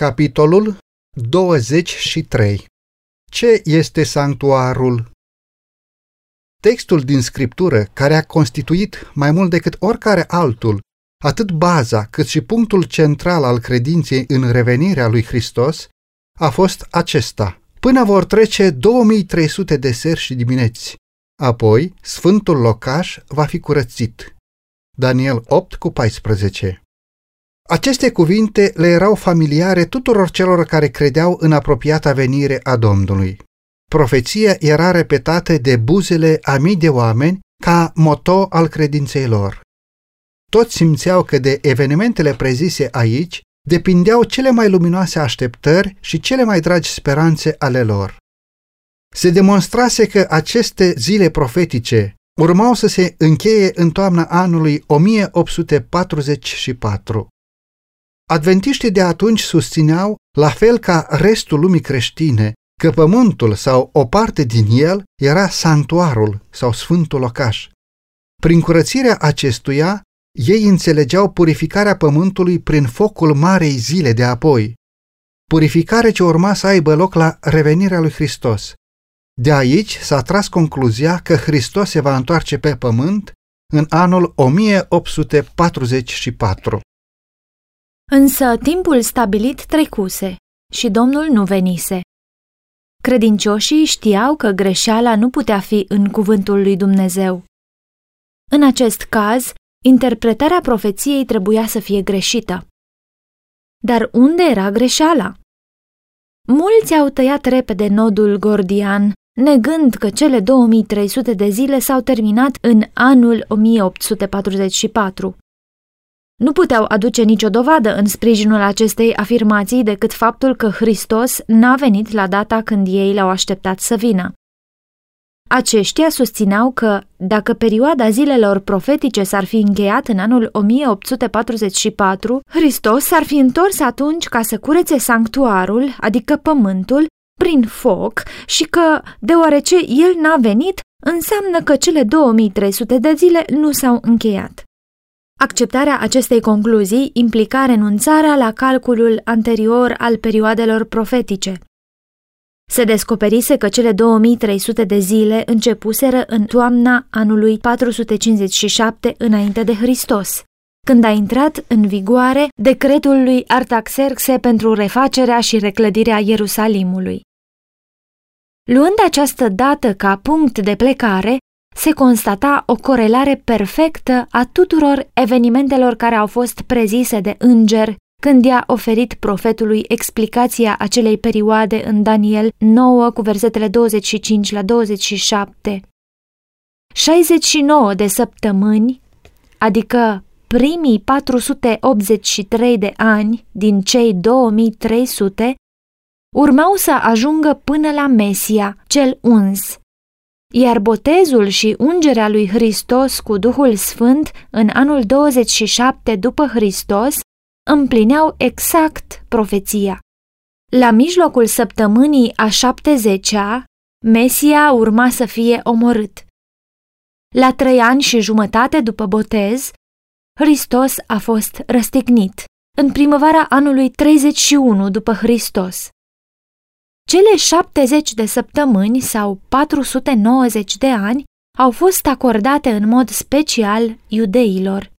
Capitolul 23 Ce este sanctuarul? Textul din scriptură, care a constituit mai mult decât oricare altul, atât baza cât și punctul central al credinței în revenirea lui Hristos, a fost acesta. Până vor trece 2300 de seri și dimineți, apoi sfântul locaș va fi curățit. Daniel 8 cu 14 aceste cuvinte le erau familiare tuturor celor care credeau în apropiata venire a Domnului. Profeția era repetată de buzele a mii de oameni ca moto al credinței lor. Toți simțeau că de evenimentele prezise aici depindeau cele mai luminoase așteptări și cele mai dragi speranțe ale lor. Se demonstrase că aceste zile profetice urmau să se încheie în toamna anului 1844. Adventiștii de atunci susțineau, la fel ca restul lumii creștine, că pământul sau o parte din el era sanctuarul sau sfântul locaș. Prin curățirea acestuia, ei înțelegeau purificarea pământului prin focul marei zile de apoi, purificare ce urma să aibă loc la revenirea lui Hristos. De aici s-a tras concluzia că Hristos se va întoarce pe pământ în anul 1844. Însă timpul stabilit trecuse și Domnul nu venise. Credincioșii știau că greșeala nu putea fi în cuvântul lui Dumnezeu. În acest caz, interpretarea profeției trebuia să fie greșită. Dar unde era greșeala? Mulți au tăiat repede nodul gordian, negând că cele 2300 de zile s-au terminat în anul 1844. Nu puteau aduce nicio dovadă în sprijinul acestei afirmații decât faptul că Hristos n-a venit la data când ei l-au așteptat să vină. Aceștia susțineau că, dacă perioada zilelor profetice s-ar fi încheiat în anul 1844, Hristos s-ar fi întors atunci ca să curețe sanctuarul, adică pământul, prin foc și că, deoarece el n-a venit, înseamnă că cele 2300 de zile nu s-au încheiat. Acceptarea acestei concluzii implica renunțarea la calculul anterior al perioadelor profetice. Se descoperise că cele 2300 de zile începuseră în toamna anului 457 înainte de Hristos, când a intrat în vigoare decretul lui Artaxerxe pentru refacerea și reclădirea Ierusalimului. Luând această dată ca punct de plecare, se constata o corelare perfectă a tuturor evenimentelor care au fost prezise de înger când i-a oferit profetului explicația acelei perioade în Daniel 9 cu versetele 25 la 27. 69 de săptămâni, adică primii 483 de ani din cei 2300, urmau să ajungă până la Mesia, cel uns, iar botezul și ungerea lui Hristos cu Duhul Sfânt în anul 27 după Hristos împlineau exact profeția. La mijlocul săptămânii a 70-a, Mesia urma să fie omorât. La trei ani și jumătate după botez, Hristos a fost răstignit, în primăvara anului 31 după Hristos. Cele 70 de săptămâni sau 490 de ani au fost acordate în mod special iudeilor.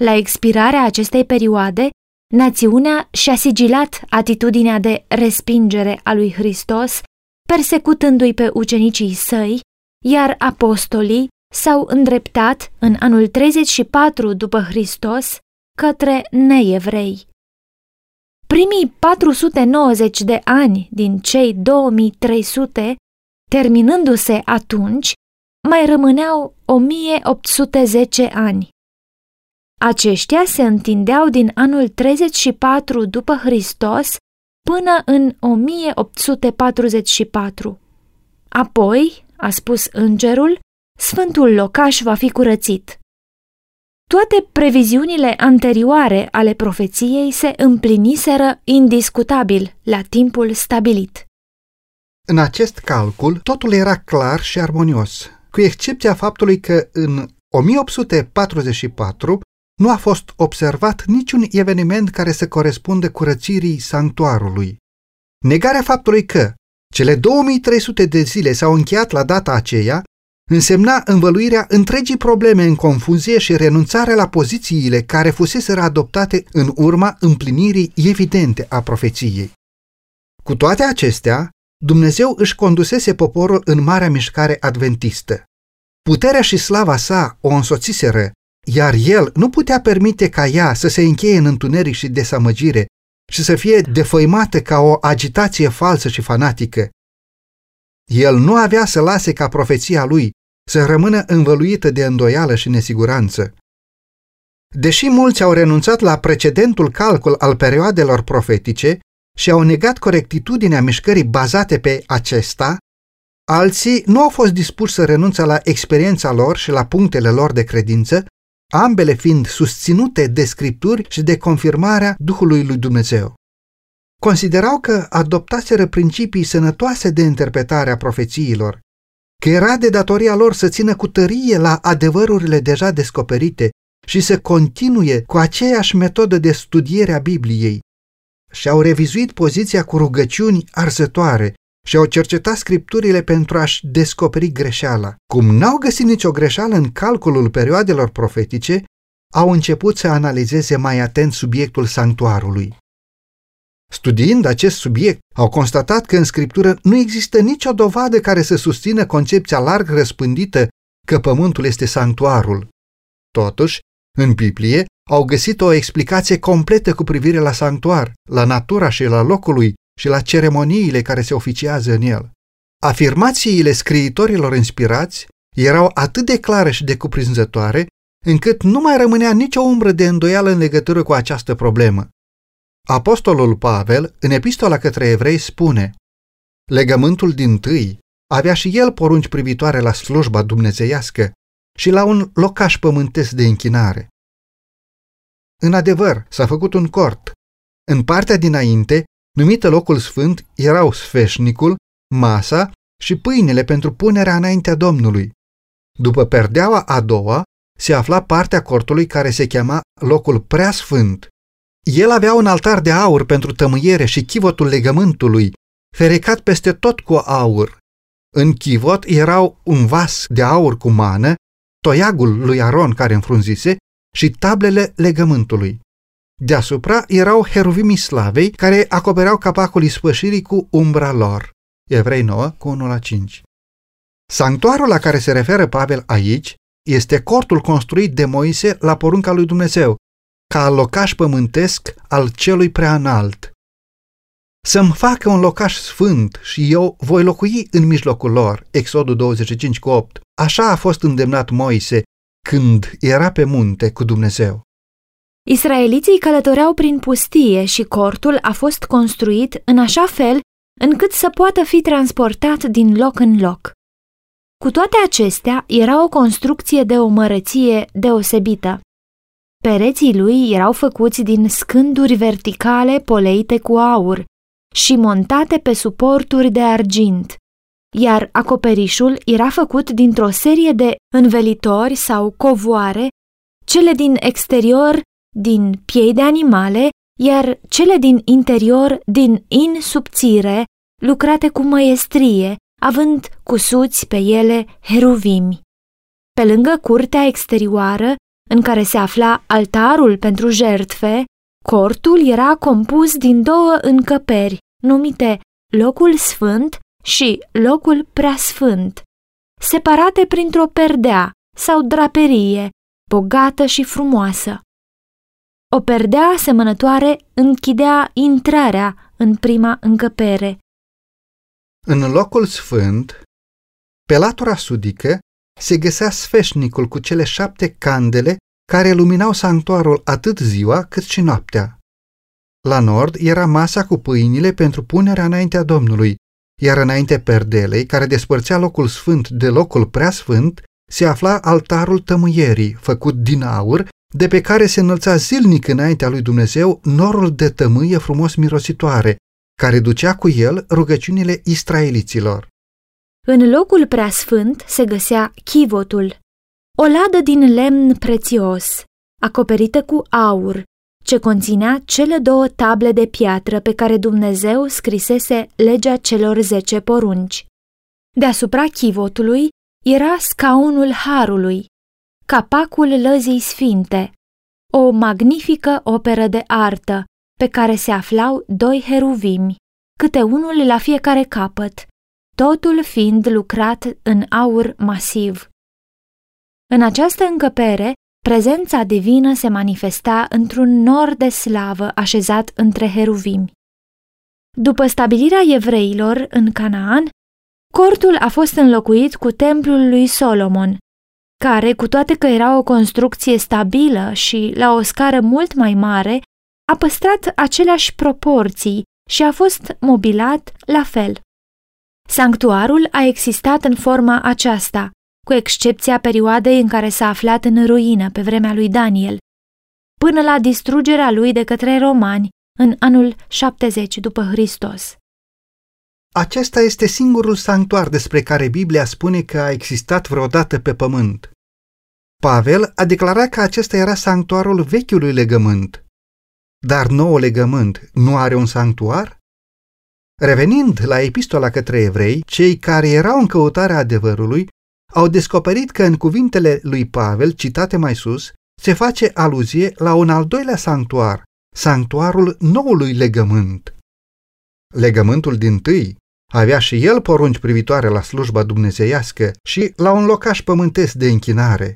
La expirarea acestei perioade, națiunea și-a sigilat atitudinea de respingere a lui Hristos, persecutându-i pe ucenicii săi, iar apostolii s-au îndreptat în anul 34 după Hristos către neevrei. Primii 490 de ani din cei 2300, terminându-se atunci, mai rămâneau 1810 ani. Aceștia se întindeau din anul 34 după Hristos până în 1844. Apoi, a spus îngerul, sfântul locaș va fi curățit. Toate previziunile anterioare ale profeției se împliniseră indiscutabil la timpul stabilit. În acest calcul, totul era clar și armonios, cu excepția faptului că în 1844 nu a fost observat niciun eveniment care să corespundă curățirii sanctuarului. Negarea faptului că cele 2300 de zile s-au încheiat la data aceea însemna învăluirea întregii probleme în confuzie și renunțarea la pozițiile care fuseseră adoptate în urma împlinirii evidente a profeției. Cu toate acestea, Dumnezeu își condusese poporul în marea mișcare adventistă. Puterea și slava sa o însoțiseră, iar el nu putea permite ca ea să se încheie în întuneric și desamăgire și să fie defăimată ca o agitație falsă și fanatică. El nu avea să lase ca profeția lui să rămână învăluită de îndoială și nesiguranță. Deși mulți au renunțat la precedentul calcul al perioadelor profetice și au negat corectitudinea mișcării bazate pe acesta, alții nu au fost dispuși să renunțe la experiența lor și la punctele lor de credință, ambele fiind susținute de scripturi și de confirmarea Duhului lui Dumnezeu. Considerau că adoptaseră principii sănătoase de interpretare a profețiilor, că era de datoria lor să țină cu tărie la adevărurile deja descoperite și să continue cu aceeași metodă de studiere a Bibliei. Și-au revizuit poziția cu rugăciuni arzătoare și au cercetat scripturile pentru a-și descoperi greșeala. Cum n-au găsit nicio greșeală în calculul perioadelor profetice, au început să analizeze mai atent subiectul sanctuarului. Studiind acest subiect, au constatat că în scriptură nu există nicio dovadă care să susțină concepția larg răspândită că pământul este sanctuarul. Totuși, în Biblie au găsit o explicație completă cu privire la sanctuar, la natura și la locul lui și la ceremoniile care se oficiază în el. Afirmațiile scriitorilor inspirați erau atât de clare și de cuprinzătoare, încât nu mai rămânea nicio umbră de îndoială în legătură cu această problemă. Apostolul Pavel, în epistola către evrei, spune Legământul din tâi avea și el porunci privitoare la slujba dumnezeiască și la un locaș pământesc de închinare. În adevăr, s-a făcut un cort. În partea dinainte, numită locul sfânt, erau sfeșnicul, masa și pâinele pentru punerea înaintea Domnului. După perdeaua a doua, se afla partea cortului care se chema locul prea sfânt. El avea un altar de aur pentru tămâiere și chivotul legământului, ferecat peste tot cu aur. În chivot erau un vas de aur cu mană, toiagul lui Aron care înfrunzise și tablele legământului. Deasupra erau heruvimii slavei care acopereau capacul ispășirii cu umbra lor. Evrei 9 cu 1 la 5. Sanctuarul la care se referă Pavel aici este cortul construit de Moise la porunca lui Dumnezeu, ca locaș pământesc al celui prea înalt. Să-mi facă un locaș sfânt și eu voi locui în mijlocul lor. Exodul 25 cu 8. Așa a fost îndemnat Moise când era pe munte cu Dumnezeu. Israeliții călătoreau prin pustie și cortul a fost construit în așa fel încât să poată fi transportat din loc în loc. Cu toate acestea, era o construcție de o mărăție deosebită. Pereții lui erau făcuți din scânduri verticale poleite cu aur și montate pe suporturi de argint, iar acoperișul era făcut dintr-o serie de învelitori sau covoare, cele din exterior din piei de animale, iar cele din interior din in subțire, lucrate cu măiestrie, având cusuți pe ele heruvimi. Pe lângă curtea exterioară în care se afla altarul pentru jertfe, cortul era compus din două încăperi, numite locul sfânt și locul preasfânt, separate printr-o perdea sau draperie, bogată și frumoasă. O perdea asemănătoare închidea intrarea în prima încăpere. În locul sfânt, pe latura sudică, se găsea sfeșnicul cu cele șapte candele care luminau sanctuarul atât ziua cât și noaptea. La nord era masa cu pâinile pentru punerea înaintea Domnului, iar înainte perdelei, care despărțea locul sfânt de locul preasfânt, se afla altarul tămâierii, făcut din aur, de pe care se înălța zilnic înaintea lui Dumnezeu norul de tămâie frumos mirositoare, care ducea cu el rugăciunile israeliților. În locul preasfânt se găsea chivotul, o ladă din lemn prețios, acoperită cu aur, ce conținea cele două table de piatră pe care Dumnezeu scrisese legea celor zece porunci. Deasupra chivotului era scaunul harului, capacul lăzii sfinte, o magnifică operă de artă pe care se aflau doi heruvimi, câte unul la fiecare capăt, totul fiind lucrat în aur masiv. În această încăpere, prezența divină se manifesta într-un nor de slavă așezat între heruvimi. După stabilirea evreilor în Canaan, cortul a fost înlocuit cu templul lui Solomon, care, cu toate că era o construcție stabilă și la o scară mult mai mare, a păstrat aceleași proporții și a fost mobilat la fel. Sanctuarul a existat în forma aceasta, cu excepția perioadei în care s-a aflat în ruină pe vremea lui Daniel, până la distrugerea lui de către romani în anul 70 după Hristos. Acesta este singurul sanctuar despre care Biblia spune că a existat vreodată pe pământ. Pavel a declarat că acesta era sanctuarul vechiului legământ. Dar noul legământ nu are un sanctuar? Revenind la epistola către evrei, cei care erau în căutarea adevărului au descoperit că în cuvintele lui Pavel, citate mai sus, se face aluzie la un al doilea sanctuar, sanctuarul noului legământ. Legământul din tâi avea și el porunci privitoare la slujba dumnezeiască și la un locaș pământesc de închinare.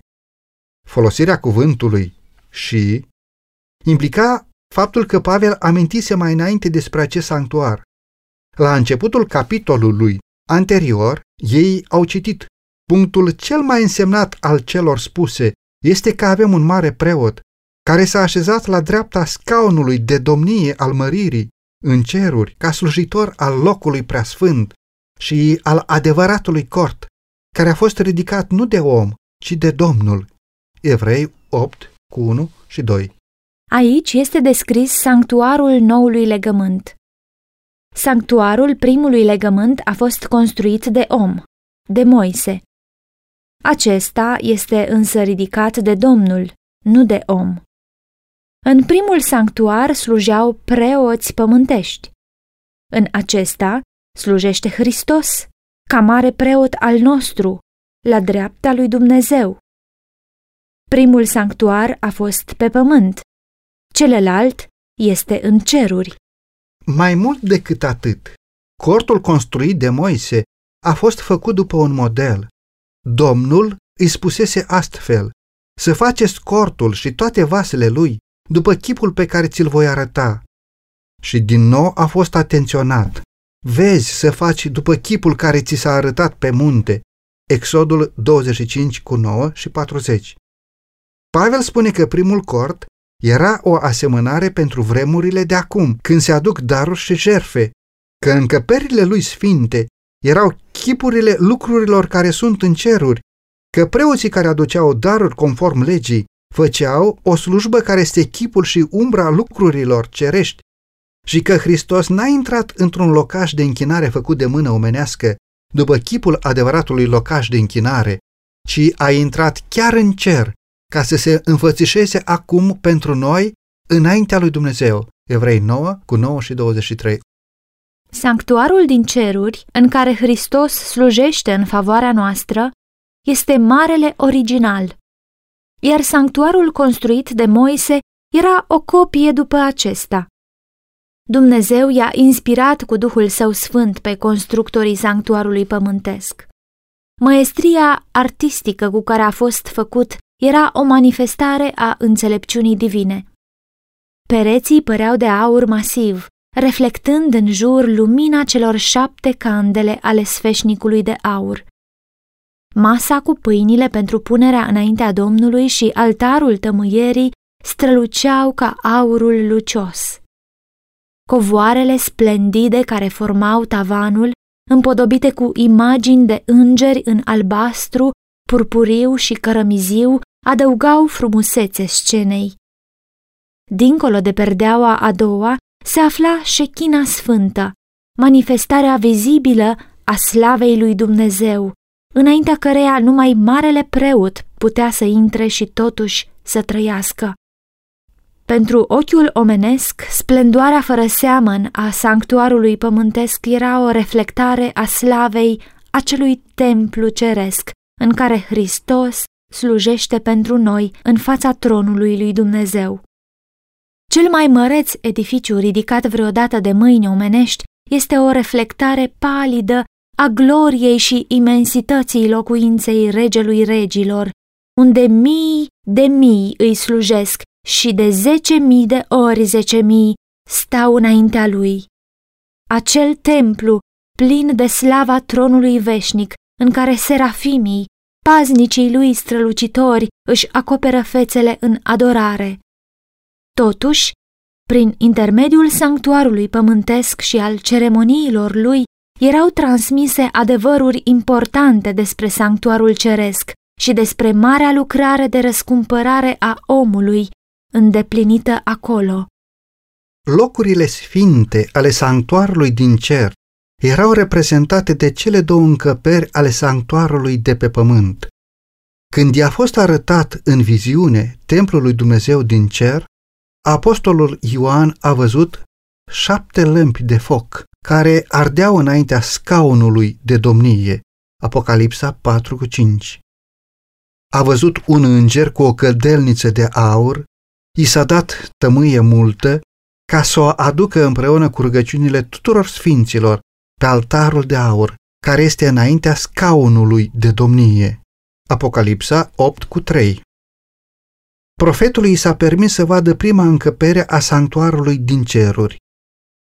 Folosirea cuvântului și implica faptul că Pavel amintise mai înainte despre acest sanctuar. La începutul capitolului anterior, ei au citit Punctul cel mai însemnat al celor spuse este că avem un mare preot care s-a așezat la dreapta scaunului de domnie al măririi în ceruri ca slujitor al locului preasfânt și al adevăratului cort, care a fost ridicat nu de om, ci de Domnul. Evrei 8, cu 1 și 2 Aici este descris sanctuarul noului legământ. Sanctuarul primului legământ a fost construit de om, de Moise. Acesta este însă ridicat de Domnul, nu de om. În primul sanctuar slujeau preoți pământești. În acesta slujește Hristos, ca mare preot al nostru, la dreapta lui Dumnezeu. Primul sanctuar a fost pe pământ, celălalt este în ceruri. Mai mult decât atât, cortul construit de Moise a fost făcut după un model. Domnul îi spusese astfel, să faceți cortul și toate vasele lui după chipul pe care ți-l voi arăta. Și din nou a fost atenționat. Vezi să faci după chipul care ți s-a arătat pe munte. Exodul 25 cu 9 și 40. Pavel spune că primul cort era o asemănare pentru vremurile de acum, când se aduc daruri și jerfe, că încăperile lui sfinte erau chipurile lucrurilor care sunt în ceruri, că preoții care aduceau daruri conform legii făceau o slujbă care este chipul și umbra lucrurilor cerești și că Hristos n-a intrat într-un locaș de închinare făcut de mână omenească, după chipul adevăratului locaș de închinare, ci a intrat chiar în cer, ca să se înfățișeze acum pentru noi înaintea lui Dumnezeu. Evrei 9 cu 9 și 23. Sanctuarul din ceruri, în care Hristos slujește în favoarea noastră, este marele original, iar sanctuarul construit de Moise era o copie după acesta. Dumnezeu i-a inspirat cu Duhul Său Sfânt pe constructorii sanctuarului pământesc. Măestria artistică cu care a fost făcut era o manifestare a înțelepciunii divine. Pereții păreau de aur masiv, reflectând în jur lumina celor șapte candele ale sfeșnicului de aur. Masa cu pâinile pentru punerea înaintea Domnului și altarul tămâierii străluceau ca aurul lucios. Covoarele splendide care formau tavanul, împodobite cu imagini de îngeri în albastru, purpuriu și cărămiziu, adăugau frumusețe scenei. Dincolo de perdeaua a doua se afla șechina sfântă, manifestarea vizibilă a slavei lui Dumnezeu, înaintea căreia numai marele preot putea să intre și totuși să trăiască. Pentru ochiul omenesc, splendoarea fără seamăn a sanctuarului pământesc era o reflectare a slavei acelui templu ceresc în care Hristos slujește pentru noi în fața tronului lui Dumnezeu. Cel mai măreț edificiu ridicat vreodată de mâini omenești este o reflectare palidă a gloriei și imensității locuinței regelui regilor, unde mii de mii îi slujesc și de zece mii de ori zece mii stau înaintea lui. Acel templu, plin de slava tronului veșnic, în care serafimii, paznicii lui strălucitori, își acoperă fețele în adorare. Totuși, prin intermediul sanctuarului pământesc și al ceremoniilor lui, erau transmise adevăruri importante despre sanctuarul ceresc și despre marea lucrare de răscumpărare a omului îndeplinită acolo. Locurile sfinte ale sanctuarului din cer erau reprezentate de cele două încăperi ale sanctuarului de pe pământ. Când i-a fost arătat în viziune templul lui Dumnezeu din cer, apostolul Ioan a văzut șapte lămpi de foc care ardeau înaintea scaunului de domnie. Apocalipsa 4:5. A văzut un înger cu o cădelniță de aur, i s-a dat tămâie multă ca să o aducă împreună cu rugăciunile tuturor sfinților pe altarul de aur, care este înaintea scaunului de domnie. Apocalipsa 8 cu 3 Profetului i s-a permis să vadă prima încăpere a sanctuarului din ceruri.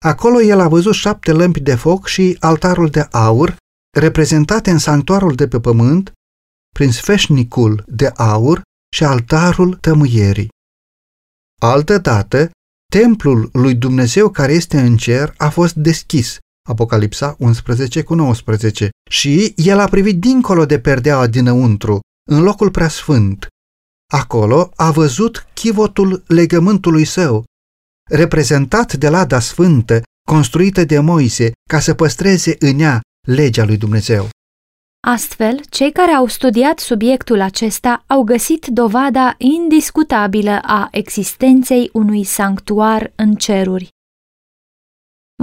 Acolo el a văzut șapte lămpi de foc și altarul de aur, reprezentate în sanctuarul de pe pământ, prin sfeșnicul de aur și altarul tămâierii. Altădată, templul lui Dumnezeu care este în cer a fost deschis, Apocalipsa 11 cu 19, și el a privit dincolo de perdeaua dinăuntru, în locul preasfânt. Acolo a văzut chivotul legământului său, reprezentat de lada sfântă, construită de Moise, ca să păstreze în ea legea lui Dumnezeu. Astfel, cei care au studiat subiectul acesta au găsit dovada indiscutabilă a existenței unui sanctuar în ceruri.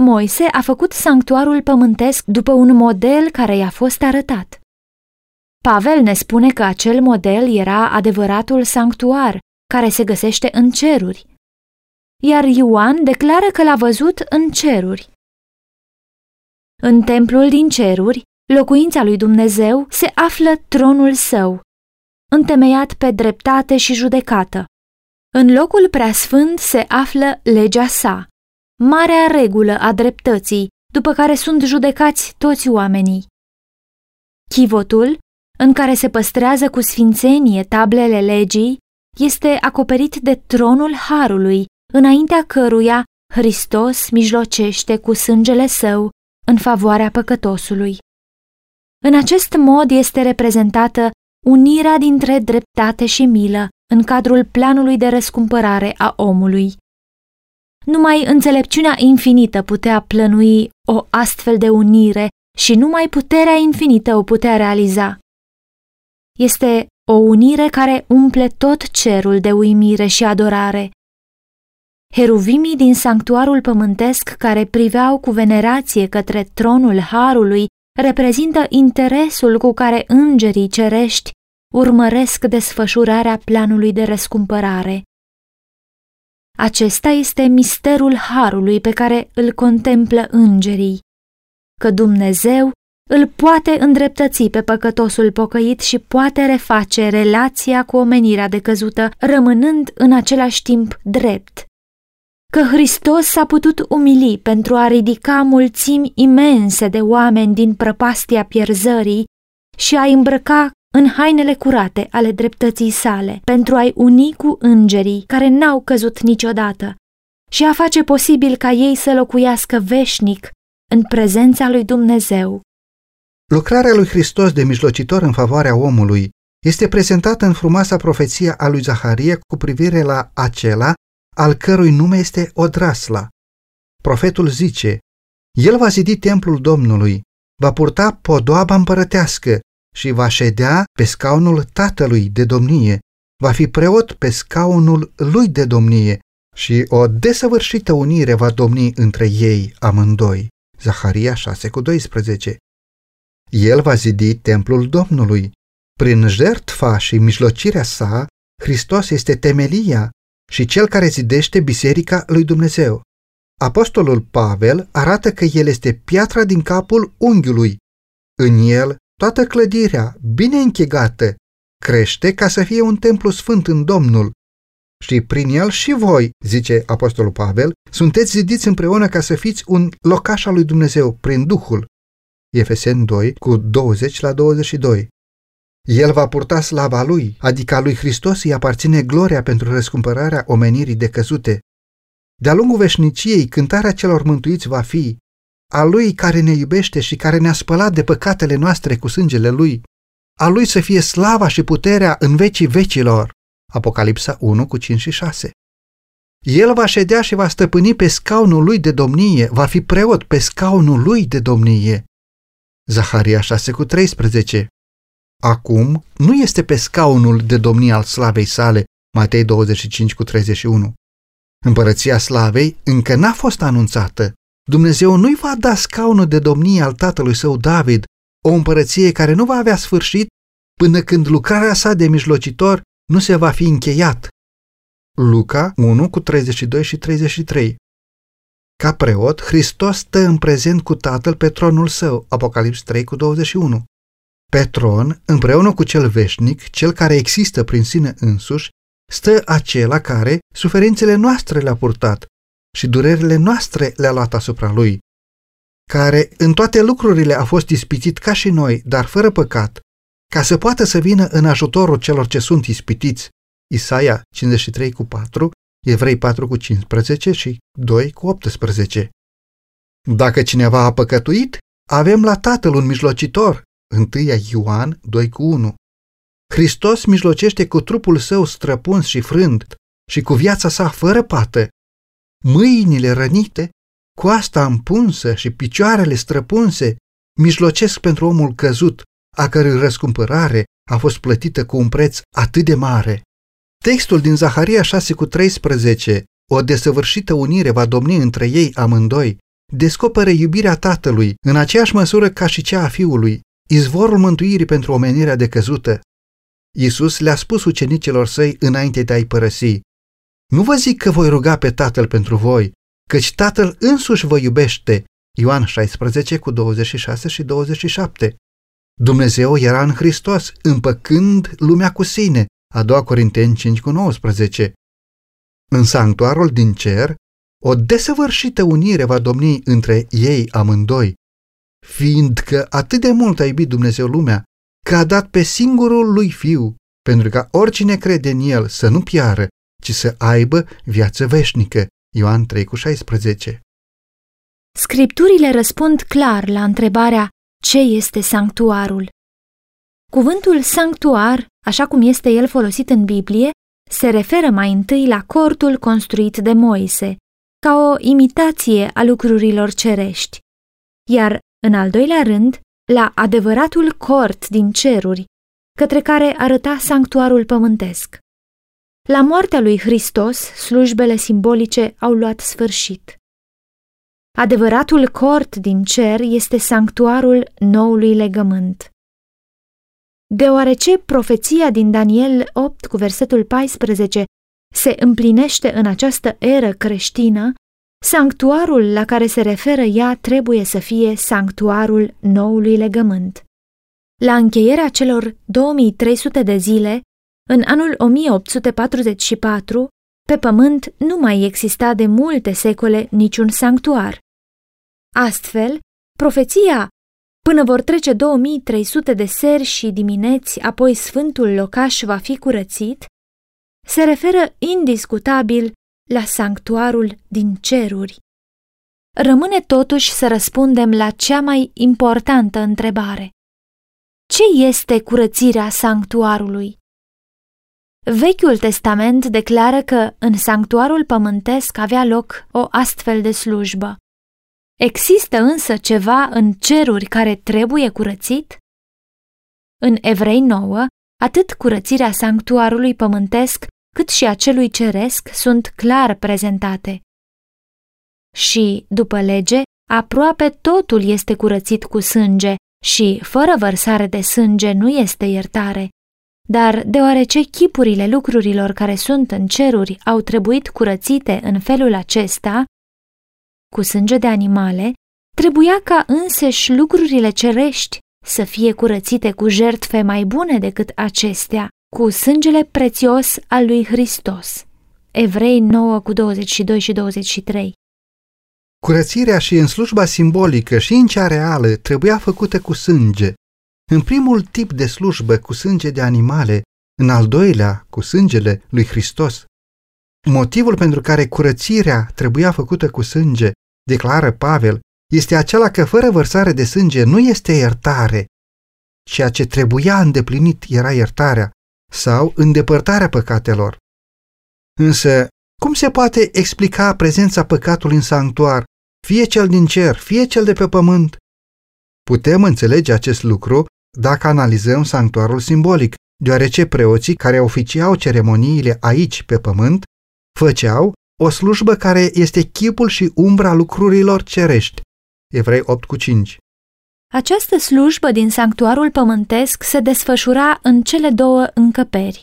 Moise a făcut sanctuarul pământesc după un model care i-a fost arătat. Pavel ne spune că acel model era adevăratul sanctuar, care se găsește în ceruri, iar Ioan declară că l-a văzut în ceruri. În templul din ceruri, locuința lui Dumnezeu, se află tronul său, întemeiat pe dreptate și judecată. În locul preasfânt se află legea sa, marea regulă a dreptății, după care sunt judecați toți oamenii. Chivotul, în care se păstrează cu sfințenie tablele legii, este acoperit de tronul Harului, înaintea căruia Hristos mijlocește cu sângele său în favoarea păcătosului. În acest mod este reprezentată unirea dintre dreptate și milă în cadrul planului de răscumpărare a omului. Numai înțelepciunea infinită putea plănui o astfel de unire și numai puterea infinită o putea realiza. Este o unire care umple tot cerul de uimire și adorare. Heruvimii din sanctuarul pământesc care priveau cu venerație către tronul Harului reprezintă interesul cu care îngerii cerești urmăresc desfășurarea planului de răscumpărare. Acesta este misterul harului pe care îl contemplă îngerii, că Dumnezeu îl poate îndreptăți pe păcătosul pocăit și poate reface relația cu omenirea decăzută, rămânând în același timp drept. Că Hristos s-a putut umili pentru a ridica mulțimi imense de oameni din prăpastia pierzării și a îmbrăca în hainele curate ale dreptății sale, pentru a-i uni cu îngerii care n-au căzut niciodată și a face posibil ca ei să locuiască veșnic în prezența lui Dumnezeu. Lucrarea lui Hristos de mijlocitor în favoarea omului este prezentată în frumoasa profeție a lui Zaharie cu privire la acela al cărui nume este Odrasla. Profetul zice, El va zidi templul Domnului, va purta podoaba împărătească și va ședea pe scaunul tatălui de domnie va fi preot pe scaunul lui de domnie și o desăvârșită unire va domni între ei amândoi. Zaharia 6 cu 12 El va zidi templul Domnului. Prin jertfa și mijlocirea sa, Hristos este temelia și cel care zidește biserica lui Dumnezeu. Apostolul Pavel arată că el este piatra din capul unghiului. În el, toată clădirea, bine închegată, crește ca să fie un templu sfânt în Domnul. Și prin el și voi, zice Apostolul Pavel, sunteți zidiți împreună ca să fiți un locaș al lui Dumnezeu prin Duhul. Efeseni 2 cu 20 la 22. El va purta slava lui, adică a lui Hristos îi aparține gloria pentru răscumpărarea omenirii decăzute. De-a lungul veșniciei, cântarea celor mântuiți va fi a lui care ne iubește și care ne-a spălat de păcatele noastre cu sângele lui, a lui să fie slava și puterea în vecii vecilor. Apocalipsa 1 cu 5 și 6. El va ședea și va stăpâni pe scaunul lui de domnie, va fi preot pe scaunul lui de domnie. Zaharia 6 cu 13. Acum nu este pe scaunul de domnie al slavei sale, Matei 25 cu 31. Împărăția slavei încă n-a fost anunțată. Dumnezeu nu-i va da scaunul de domnie al tatălui său David, o împărăție care nu va avea sfârșit până când lucrarea sa de mijlocitor nu se va fi încheiat. Luca 1 cu 32 și 33 Ca preot, Hristos stă în prezent cu Tatăl pe tronul său, Apocalips 3 cu 21. Pe tron, împreună cu cel veșnic, cel care există prin sine însuși, stă acela care suferințele noastre le-a purtat și durerile noastre le-a luat asupra lui, care în toate lucrurile a fost ispitit ca și noi, dar fără păcat, ca să poată să vină în ajutorul celor ce sunt ispitiți. Isaia 53 cu 4, Evrei 4 cu 15 și 2 cu 18. Dacă cineva a păcătuit, avem la Tatăl un mijlocitor, 1 Ioan 2 cu 1. Hristos mijlocește cu trupul său străpuns și frânt și cu viața sa fără pată. Mâinile rănite, coasta împunsă și picioarele străpunse mijlocesc pentru omul căzut, a cărui răscumpărare a fost plătită cu un preț atât de mare. Textul din Zaharia 6 cu 13, o desăvârșită unire va domni între ei amândoi, descoperă iubirea Tatălui în aceeași măsură ca și cea a Fiului, izvorul mântuirii pentru omenirea decăzută. Iisus le-a spus ucenicilor săi înainte de a-i părăsi, Nu vă zic că voi ruga pe Tatăl pentru voi, căci Tatăl însuși vă iubește. Ioan 16 cu 26 și 27. Dumnezeu era în Hristos, împăcând lumea cu sine. A doua Corinteni 5 cu 19. În sanctuarul din cer, o desăvârșită unire va domni între ei amândoi, fiindcă atât de mult a iubit Dumnezeu lumea, că a dat pe singurul lui Fiu, pentru ca oricine crede în El să nu piară, ci să aibă viață veșnică. Ioan 3 cu 16. Scripturile răspund clar la întrebarea ce este sanctuarul. Cuvântul sanctuar, așa cum este el folosit în Biblie, se referă mai întâi la cortul construit de Moise, ca o imitație a lucrurilor cerești, iar, în al doilea rând, la adevăratul cort din ceruri, către care arăta sanctuarul pământesc. La moartea lui Hristos, slujbele simbolice au luat sfârșit. Adevăratul cort din cer este sanctuarul noului legământ. Deoarece profeția din Daniel 8 cu versetul 14 se împlinește în această eră creștină, sanctuarul la care se referă ea trebuie să fie sanctuarul noului legământ. La încheierea celor 2300 de zile, în anul 1844, pe pământ nu mai exista de multe secole niciun sanctuar. Astfel, profeția Până vor trece 2300 de seri și dimineți, apoi sfântul locaș va fi curățit, se referă indiscutabil la sanctuarul din ceruri. Rămâne totuși să răspundem la cea mai importantă întrebare. Ce este curățirea sanctuarului? Vechiul Testament declară că în sanctuarul pământesc avea loc o astfel de slujbă. Există însă ceva în ceruri care trebuie curățit? În Evrei 9, atât curățirea sanctuarului pământesc, cât și a celui ceresc sunt clar prezentate. Și, după lege, aproape totul este curățit cu sânge și, fără vărsare de sânge, nu este iertare. Dar, deoarece chipurile lucrurilor care sunt în ceruri au trebuit curățite în felul acesta, cu sânge de animale, trebuia ca înseși lucrurile cerești să fie curățite cu jertfe mai bune decât acestea, cu sângele prețios al lui Hristos. Evrei 9 cu 22 și 23 Curățirea și în slujba simbolică și în cea reală trebuia făcută cu sânge. În primul tip de slujbă cu sânge de animale, în al doilea cu sângele lui Hristos. Motivul pentru care curățirea trebuia făcută cu sânge, declară Pavel, este acela că fără vărsare de sânge nu este iertare. Ceea ce trebuia îndeplinit era iertarea sau îndepărtarea păcatelor. Însă, cum se poate explica prezența păcatului în sanctuar, fie cel din cer, fie cel de pe pământ? Putem înțelege acest lucru dacă analizăm sanctuarul simbolic, deoarece preoții care oficiau ceremoniile aici pe pământ făceau o slujbă care este chipul și umbra lucrurilor cerești, Evrei 8 cu 5. Această slujbă din sanctuarul pământesc se desfășura în cele două încăperi.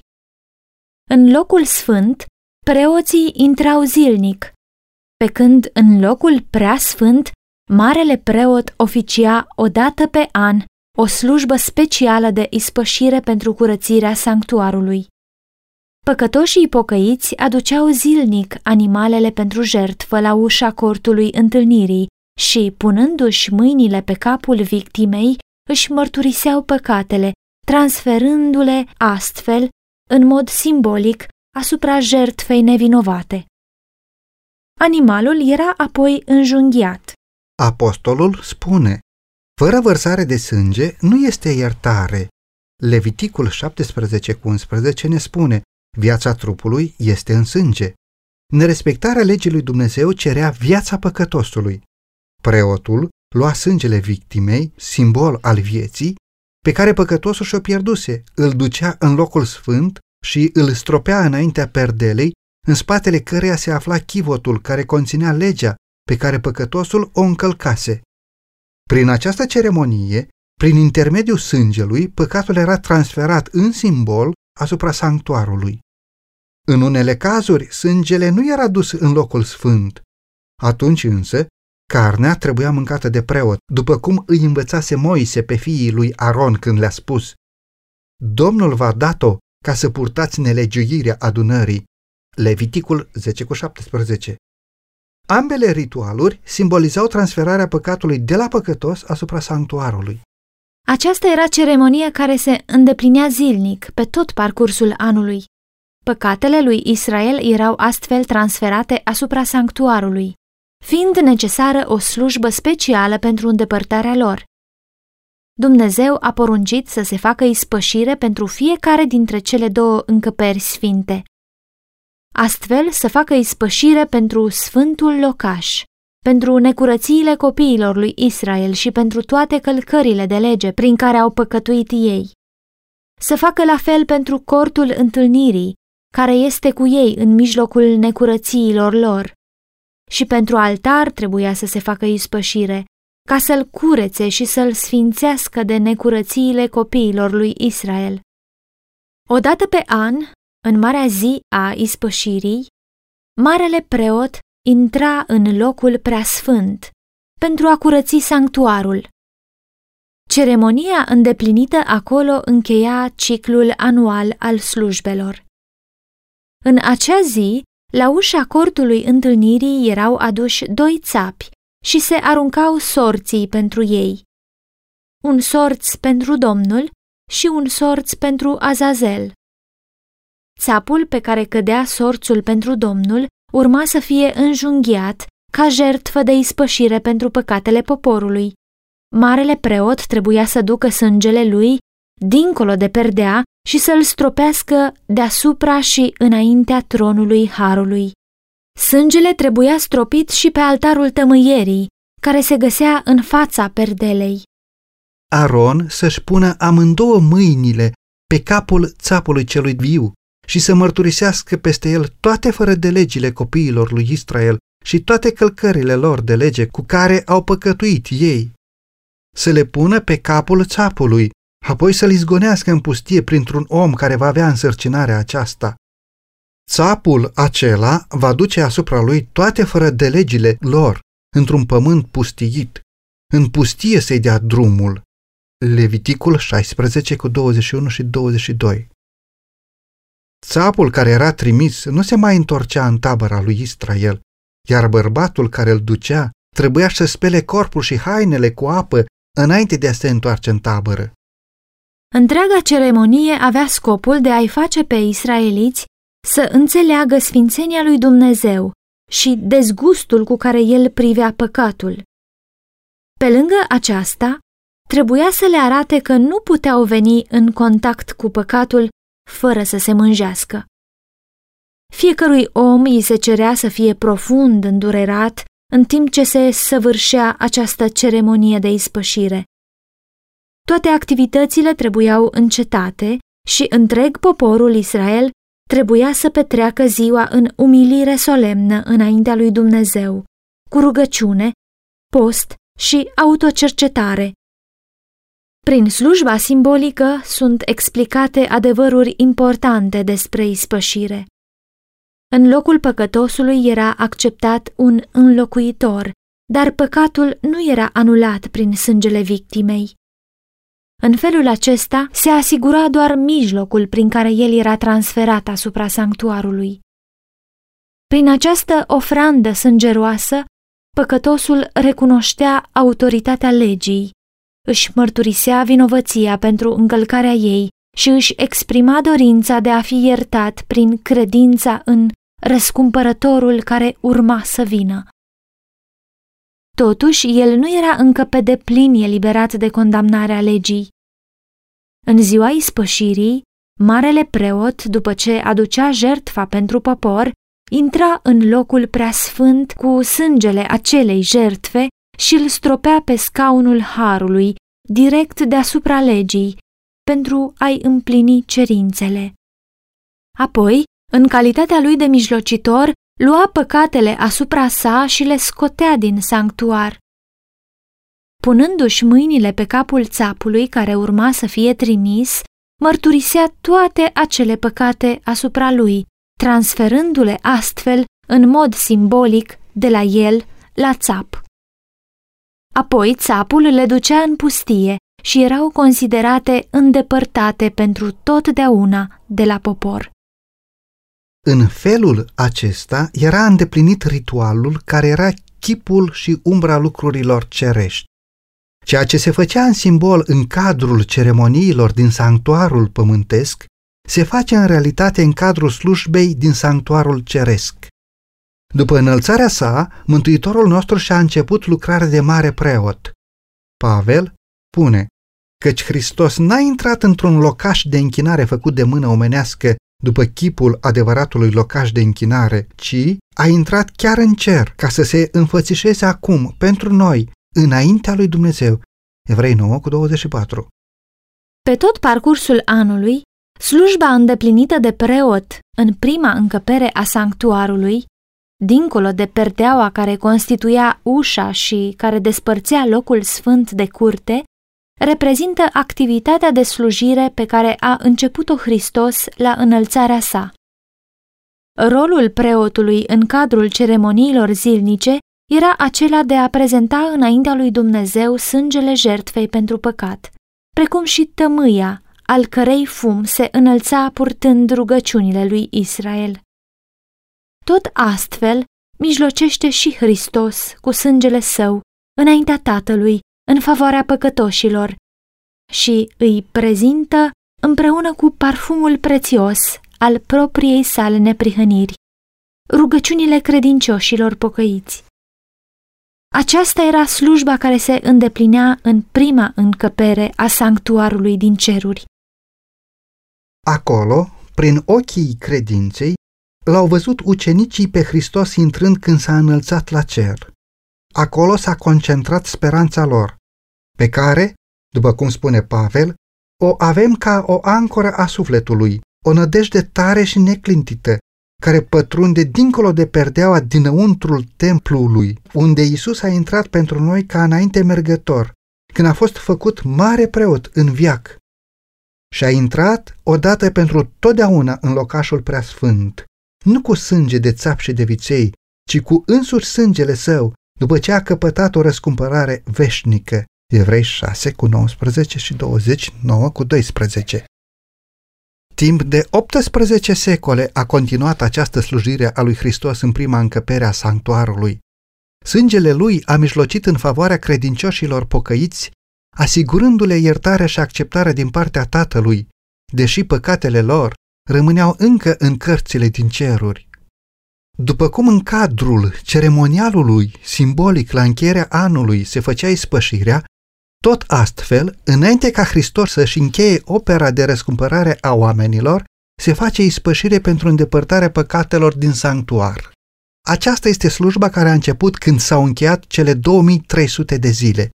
În locul sfânt, preoții intrau zilnic, pe când în locul prea sfânt, marele preot oficia o dată pe an o slujbă specială de ispășire pentru curățirea sanctuarului. Păcătoșii pocăiți aduceau zilnic animalele pentru jertfă la ușa cortului întâlnirii și, punându-și mâinile pe capul victimei, își mărturiseau păcatele, transferându-le astfel, în mod simbolic, asupra jertfei nevinovate. Animalul era apoi înjunghiat. Apostolul spune, fără vărsare de sânge nu este iertare. Leviticul 17 cu 11 ne spune, viața trupului este în sânge. Nerespectarea legii lui Dumnezeu cerea viața păcătosului. Preotul lua sângele victimei, simbol al vieții, pe care păcătosul și-o pierduse, îl ducea în locul sfânt și îl stropea înaintea perdelei, în spatele căreia se afla chivotul care conținea legea pe care păcătosul o încălcase. Prin această ceremonie, prin intermediul sângelui, păcatul era transferat în simbol asupra sanctuarului. În unele cazuri, sângele nu era dus în locul sfânt. Atunci însă, Carnea trebuia mâncată de preot, după cum îi învățase Moise pe fiii lui Aron când le-a spus Domnul v-a dat-o ca să purtați nelegiuirea adunării. Leviticul 10 cu 17 Ambele ritualuri simbolizau transferarea păcatului de la păcătos asupra sanctuarului. Aceasta era ceremonia care se îndeplinea zilnic, pe tot parcursul anului. Păcatele lui Israel erau astfel transferate asupra sanctuarului fiind necesară o slujbă specială pentru îndepărtarea lor. Dumnezeu a poruncit să se facă ispășire pentru fiecare dintre cele două încăperi sfinte. Astfel să facă ispășire pentru sfântul locaș, pentru necurățiile copiilor lui Israel și pentru toate călcările de lege prin care au păcătuit ei. Să facă la fel pentru cortul întâlnirii, care este cu ei în mijlocul necurățiilor lor și pentru altar trebuia să se facă ispășire, ca să-l curețe și să-l sfințească de necurățiile copiilor lui Israel. Odată pe an, în marea zi a ispășirii, marele preot intra în locul preasfânt pentru a curăți sanctuarul. Ceremonia îndeplinită acolo încheia ciclul anual al slujbelor. În acea zi, la ușa cortului întâlnirii erau aduși doi țapi și se aruncau sorții pentru ei. Un sorț pentru Domnul și un sorț pentru Azazel. Țapul pe care cădea sorțul pentru Domnul urma să fie înjunghiat ca jertfă de ispășire pentru păcatele poporului. Marele preot trebuia să ducă sângele lui dincolo de perdea și să-l stropească deasupra și înaintea tronului Harului. Sângele trebuia stropit și pe altarul tămâierii, care se găsea în fața perdelei. Aron să-și pună amândouă mâinile pe capul țapului celui viu și să mărturisească peste el toate fără de legile copiilor lui Israel și toate călcările lor de lege cu care au păcătuit ei. Să le pună pe capul țapului, apoi să-l izgonească în pustie printr-un om care va avea însărcinarea aceasta. Țapul acela va duce asupra lui toate fără de legile lor, într-un pământ pustiit, în pustie să-i dea drumul. Leviticul 16 cu 21 și 22 Țapul care era trimis nu se mai întorcea în tabăra lui Israel, iar bărbatul care îl ducea trebuia să spele corpul și hainele cu apă înainte de a se întoarce în tabără. Întreaga ceremonie avea scopul de a-i face pe israeliți să înțeleagă sfințenia lui Dumnezeu și dezgustul cu care el privea păcatul. Pe lângă aceasta, trebuia să le arate că nu puteau veni în contact cu păcatul fără să se mânjească. Fiecărui om îi se cerea să fie profund îndurerat în timp ce se săvârșea această ceremonie de ispășire. Toate activitățile trebuiau încetate și întreg poporul Israel trebuia să petreacă ziua în umilire solemnă înaintea lui Dumnezeu, cu rugăciune, post și autocercetare. Prin slujba simbolică sunt explicate adevăruri importante despre ispășire. În locul păcătosului era acceptat un înlocuitor, dar păcatul nu era anulat prin sângele victimei. În felul acesta se asigura doar mijlocul prin care el era transferat asupra sanctuarului. Prin această ofrandă sângeroasă, păcătosul recunoștea autoritatea legii, își mărturisea vinovăția pentru încălcarea ei și își exprima dorința de a fi iertat prin credința în răscumpărătorul care urma să vină. Totuși, el nu era încă pe deplin eliberat de condamnarea legii. În ziua ispășirii, marele preot, după ce aducea jertfa pentru popor, intra în locul preasfânt cu sângele acelei jertfe și îl stropea pe scaunul harului, direct deasupra legii, pentru a-i împlini cerințele. Apoi, în calitatea lui de mijlocitor, lua păcatele asupra sa și le scotea din sanctuar. Punându-și mâinile pe capul țapului care urma să fie trimis, mărturisea toate acele păcate asupra lui, transferându-le astfel, în mod simbolic, de la el la țap. Apoi țapul le ducea în pustie și erau considerate îndepărtate pentru totdeauna de la popor. În felul acesta era îndeplinit ritualul care era chipul și umbra lucrurilor cerești. Ceea ce se făcea în simbol în cadrul ceremoniilor din sanctuarul pământesc, se face în realitate în cadrul slujbei din sanctuarul ceresc. După înălțarea sa, Mântuitorul nostru și-a început lucrarea de mare preot. Pavel spune, căci Hristos n-a intrat într-un locaș de închinare făcut de mână omenească după chipul adevăratului locaș de închinare, ci a intrat chiar în cer ca să se înfățișeze acum pentru noi, înaintea lui Dumnezeu. Evrei 9 cu 24 Pe tot parcursul anului, slujba îndeplinită de preot în prima încăpere a sanctuarului, dincolo de perdeaua care constituia ușa și care despărțea locul sfânt de curte, reprezintă activitatea de slujire pe care a început-o Hristos la înălțarea sa. Rolul preotului în cadrul ceremoniilor zilnice era acela de a prezenta înaintea lui Dumnezeu sângele jertfei pentru păcat, precum și tămâia, al cărei fum se înălța purtând rugăciunile lui Israel. Tot astfel, mijlocește și Hristos cu sângele său înaintea Tatălui în favoarea păcătoșilor și îi prezintă împreună cu parfumul prețios al propriei sale neprihăniri, rugăciunile credincioșilor pocăiți. Aceasta era slujba care se îndeplinea în prima încăpere a sanctuarului din ceruri. Acolo, prin ochii credinței, l-au văzut ucenicii pe Hristos intrând când s-a înălțat la cer. Acolo s-a concentrat speranța lor, pe care, după cum spune Pavel, o avem ca o ancoră a sufletului, o nădejde tare și neclintită, care pătrunde dincolo de perdeaua dinăuntrul templului, unde Isus a intrat pentru noi ca înainte mergător, când a fost făcut mare preot în viac. Și a intrat odată pentru totdeauna în locașul preasfânt, nu cu sânge de țap și de viței, ci cu însuși sângele său, după ce a căpătat o răscumpărare veșnică. Evrei 6 cu 19 și 29 cu 12. Timp de 18 secole a continuat această slujire a lui Hristos în prima încăpere a sanctuarului. Sângele lui a mijlocit în favoarea credincioșilor pocăiți, asigurându-le iertarea și acceptarea din partea Tatălui, deși păcatele lor rămâneau încă în cărțile din ceruri. După cum în cadrul ceremonialului simbolic la încheierea anului se făcea ispășirea, tot astfel, înainte ca Hristos să-și încheie opera de răscumpărare a oamenilor, se face ispășire pentru îndepărtarea păcatelor din sanctuar. Aceasta este slujba care a început când s-au încheiat cele 2300 de zile.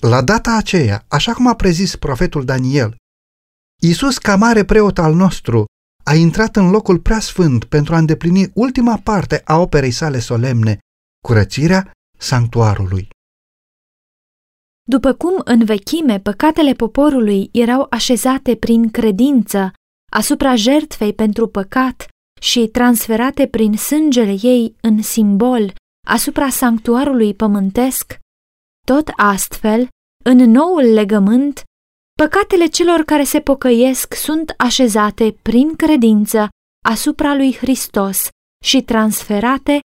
La data aceea, așa cum a prezis profetul Daniel, Iisus, ca mare preot al nostru, a intrat în locul prea sfânt pentru a îndeplini ultima parte a operei sale solemne, curățirea sanctuarului. După cum în vechime păcatele poporului erau așezate prin credință asupra jertfei pentru păcat și transferate prin sângele ei în simbol asupra sanctuarului pământesc, tot astfel, în noul legământ, păcatele celor care se pocăiesc sunt așezate prin credință asupra lui Hristos și transferate,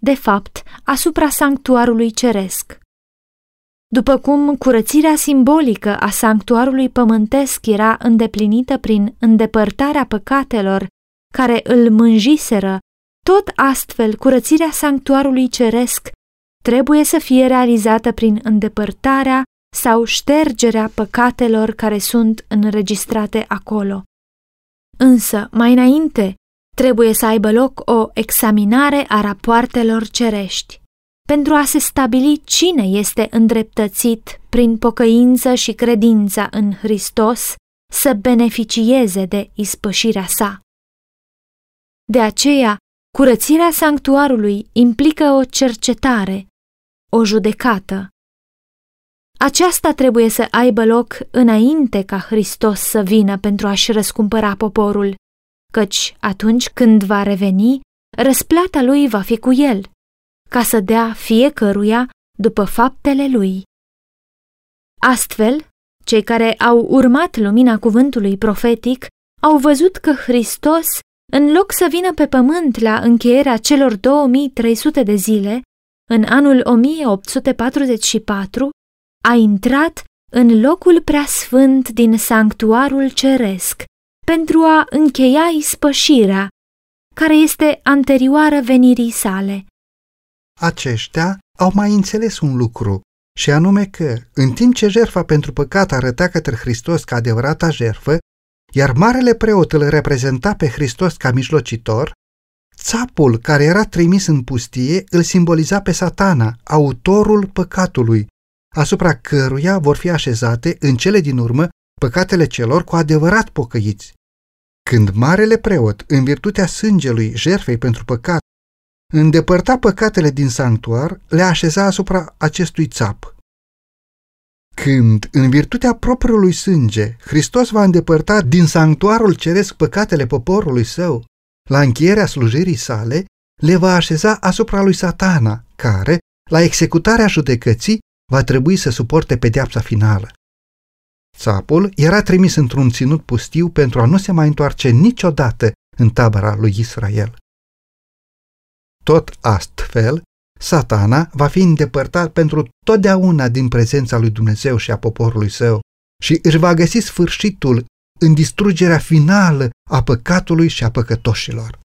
de fapt, asupra sanctuarului ceresc. După cum curățirea simbolică a sanctuarului pământesc era îndeplinită prin îndepărtarea păcatelor care îl mânjiseră, tot astfel curățirea sanctuarului ceresc trebuie să fie realizată prin îndepărtarea sau ștergerea păcatelor care sunt înregistrate acolo. Însă, mai înainte, trebuie să aibă loc o examinare a rapoartelor cerești pentru a se stabili cine este îndreptățit prin pocăință și credința în Hristos să beneficieze de ispășirea sa. De aceea, curățirea sanctuarului implică o cercetare, o judecată. Aceasta trebuie să aibă loc înainte ca Hristos să vină pentru a-și răscumpăra poporul, căci atunci când va reveni, răsplata lui va fi cu el ca să dea fiecăruia după faptele lui. Astfel, cei care au urmat lumina cuvântului profetic au văzut că Hristos, în loc să vină pe pământ la încheierea celor 2300 de zile, în anul 1844, a intrat în locul preasfânt din sanctuarul ceresc pentru a încheia ispășirea, care este anterioară venirii sale. Aceștia au mai înțeles un lucru, și anume că, în timp ce jertfa pentru păcat arăta către Hristos ca adevărata jertfă, iar marele preot îl reprezenta pe Hristos ca mijlocitor, țapul care era trimis în pustie îl simboliza pe satana, autorul păcatului, asupra căruia vor fi așezate în cele din urmă păcatele celor cu adevărat pocăiți. Când marele preot, în virtutea sângelui jertfei pentru păcat, îndepărta păcatele din sanctuar, le așeza asupra acestui țap. Când, în virtutea propriului sânge, Hristos va îndepărta din sanctuarul ceresc păcatele poporului său, la încheierea slujirii sale, le va așeza asupra lui satana, care, la executarea judecății, va trebui să suporte pedeapsa finală. Țapul era trimis într-un ținut pustiu pentru a nu se mai întoarce niciodată în tabăra lui Israel. Tot astfel, satana va fi îndepărtat pentru totdeauna din prezența lui Dumnezeu și a poporului său și își va găsi sfârșitul în distrugerea finală a păcatului și a păcătoșilor.